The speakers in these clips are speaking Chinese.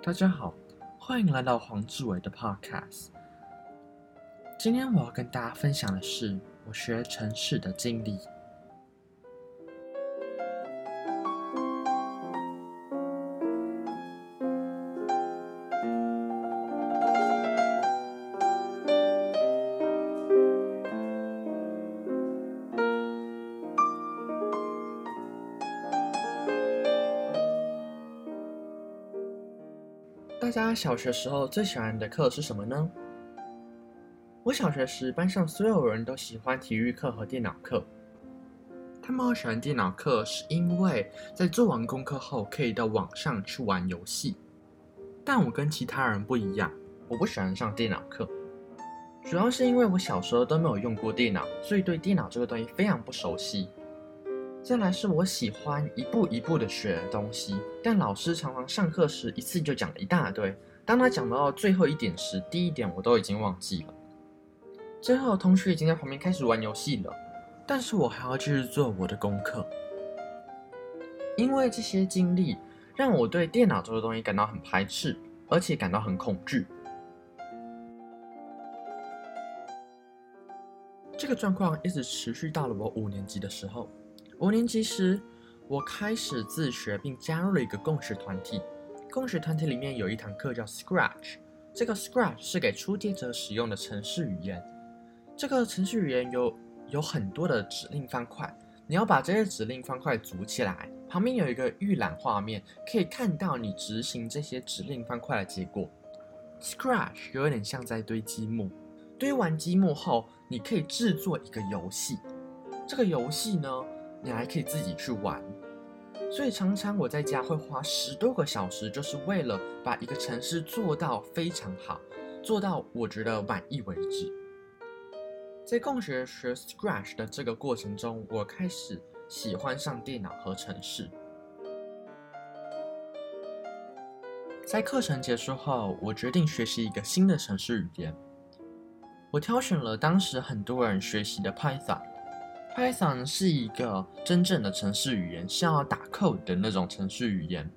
大家好，欢迎来到黄志伟的 Podcast。今天我要跟大家分享的是我学城市的经历。大家小学时候最喜欢的课是什么呢？我小学时班上所有人都喜欢体育课和电脑课。他们喜欢电脑课是因为在做完功课后可以到网上去玩游戏。但我跟其他人不一样，我不喜欢上电脑课，主要是因为我小时候都没有用过电脑，所以对电脑这个东西非常不熟悉。再来是我喜欢一步一步的学东西，但老师常常上课时一次就讲了一大堆。当他讲到最后一点时，第一点我都已经忘记了。最后同学已经在旁边开始玩游戏了，但是我还要继续做我的功课。因为这些经历让我对电脑这个东西感到很排斥，而且感到很恐惧。这个状况一直持续到了我五年级的时候。五年级时，我开始自学，并加入了一个共学团体。共学团体里面有一堂课叫 Scratch，这个 Scratch 是给初阶者使用的程式语言。这个程序语言有有很多的指令方块，你要把这些指令方块组起来，旁边有一个预览画面，可以看到你执行这些指令方块的结果。Scratch 有点像在堆积木，堆完积木后，你可以制作一个游戏。这个游戏呢？你还可以自己去玩，所以常常我在家会花十多个小时，就是为了把一个城市做到非常好，做到我觉得满意为止。在共学学 Scratch 的这个过程中，我开始喜欢上电脑和城市。在课程结束后，我决定学习一个新的城市语言。我挑选了当时很多人学习的 Python。Python 是一个真正的程式语言，是要打 code 的那种程式语言。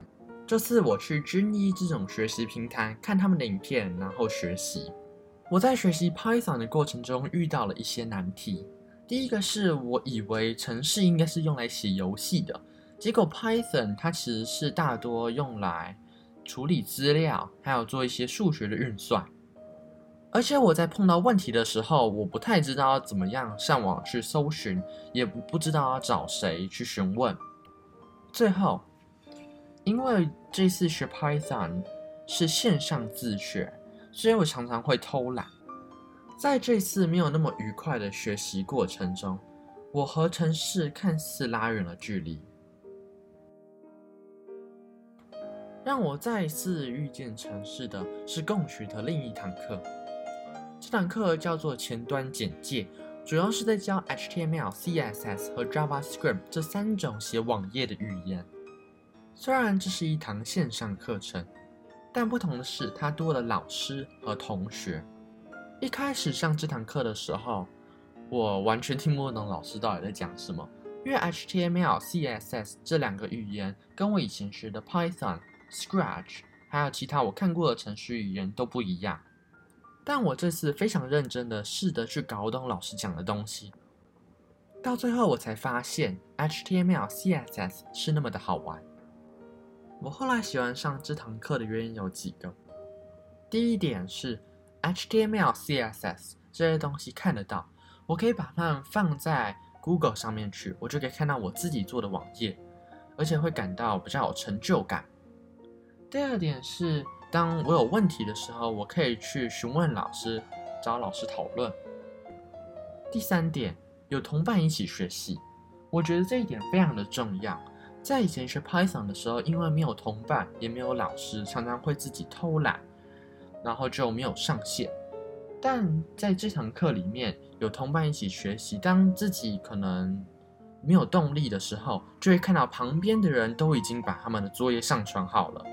这次我去军医这种学习平台看他们的影片，然后学习。我在学习 Python 的过程中遇到了一些难题。第一个是我以为程式应该是用来写游戏的，结果 Python 它其实是大多用来处理资料，还有做一些数学的运算。而且我在碰到问题的时候，我不太知道要怎么样上网去搜寻，也不不知道要找谁去询问。最后，因为这次学 Python 是线上自学，所以我常常会偷懒。在这次没有那么愉快的学习过程中，我和城市看似拉远了距离。让我再次遇见城市的是共学的另一堂课。这堂课叫做前端简介，主要是在教 HTML、CSS 和 JavaScript 这三种写网页的语言。虽然这是一堂线上课程，但不同的是，它多了老师和同学。一开始上这堂课的时候，我完全听不懂老师到底在讲什么，因为 HTML、CSS 这两个语言跟我以前学的 Python、Scratch 还有其他我看过的程序语言都不一样。但我这次非常认真的试着去搞懂老师讲的东西，到最后我才发现 HTML、CSS 是那么的好玩。我后来喜欢上这堂课的原因有几个，第一点是 HTML、CSS 这些东西看得到，我可以把它们放在 Google 上面去，我就可以看到我自己做的网页，而且会感到比较有成就感。第二点是。当我有问题的时候，我可以去询问老师，找老师讨论。第三点，有同伴一起学习，我觉得这一点非常的重要。在以前学 Python 的时候，因为没有同伴，也没有老师，常常会自己偷懒，然后就没有上线。但在这堂课里面，有同伴一起学习，当自己可能没有动力的时候，就会看到旁边的人都已经把他们的作业上传好了。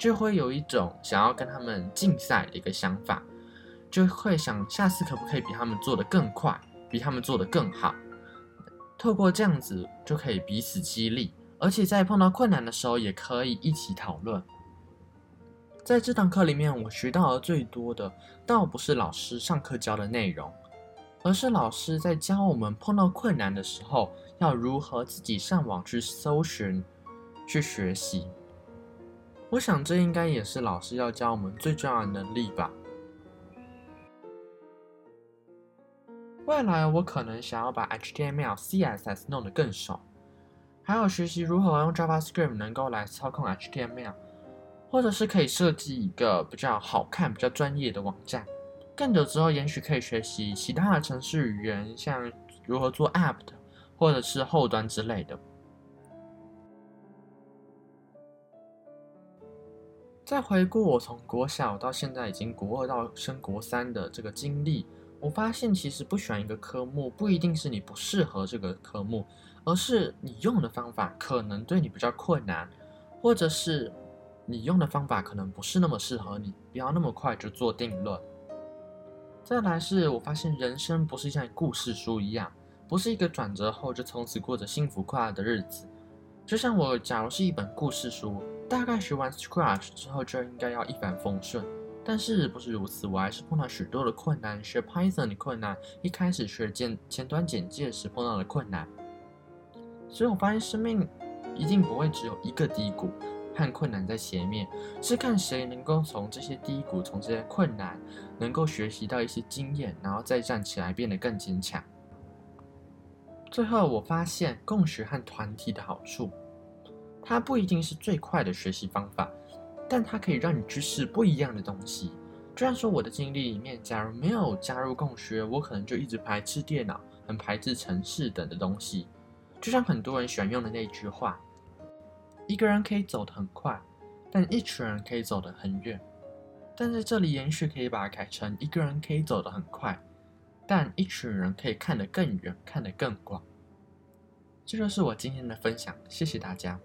就会有一种想要跟他们竞赛的一个想法，就会想下次可不可以比他们做得更快，比他们做得更好。透过这样子就可以彼此激励，而且在碰到困难的时候也可以一起讨论。在这堂课里面，我学到的最多的，倒不是老师上课教的内容，而是老师在教我们碰到困难的时候，要如何自己上网去搜寻、去学习。我想，这应该也是老师要教我们最重要的能力吧。未来我可能想要把 HTML、CSS 弄得更熟，还有学习如何用 JavaScript 能够来操控 HTML，或者是可以设计一个比较好看、比较专业的网站。更久之后，也许可以学习其他的程式语言，像如何做 App 的，或者是后端之类的。再回顾我从国小到现在已经国二到升国三的这个经历。我发现，其实不选一个科目，不一定是你不适合这个科目，而是你用的方法可能对你比较困难，或者是你用的方法可能不是那么适合你，不要那么快就做定论。再来是我发现，人生不是像故事书一样，不是一个转折后就从此过着幸福快乐的日子。就像我，假如是一本故事书，大概学完 Scratch 之后就应该要一帆风顺。但是不是如此，我还是碰到许多的困难。学 Python 的困难，一开始学简前端简介时碰到的困难，所以我发现生命一定不会只有一个低谷和困难在前面，是看谁能够从这些低谷、从这些困难，能够学习到一些经验，然后再站起来变得更坚强。最后我发现共学和团体的好处，它不一定是最快的学习方法。但它可以让你去试不一样的东西。就像说我的经历里面，假如没有加入共学，我可能就一直排斥电脑，很排斥城市等的东西。就像很多人喜欢用的那句话：一个人可以走得很快，但一群人可以走得很远。但在这里，延续可以把它改成：一个人可以走得很快，但一群人可以看得更远，看得更广。这就是我今天的分享，谢谢大家。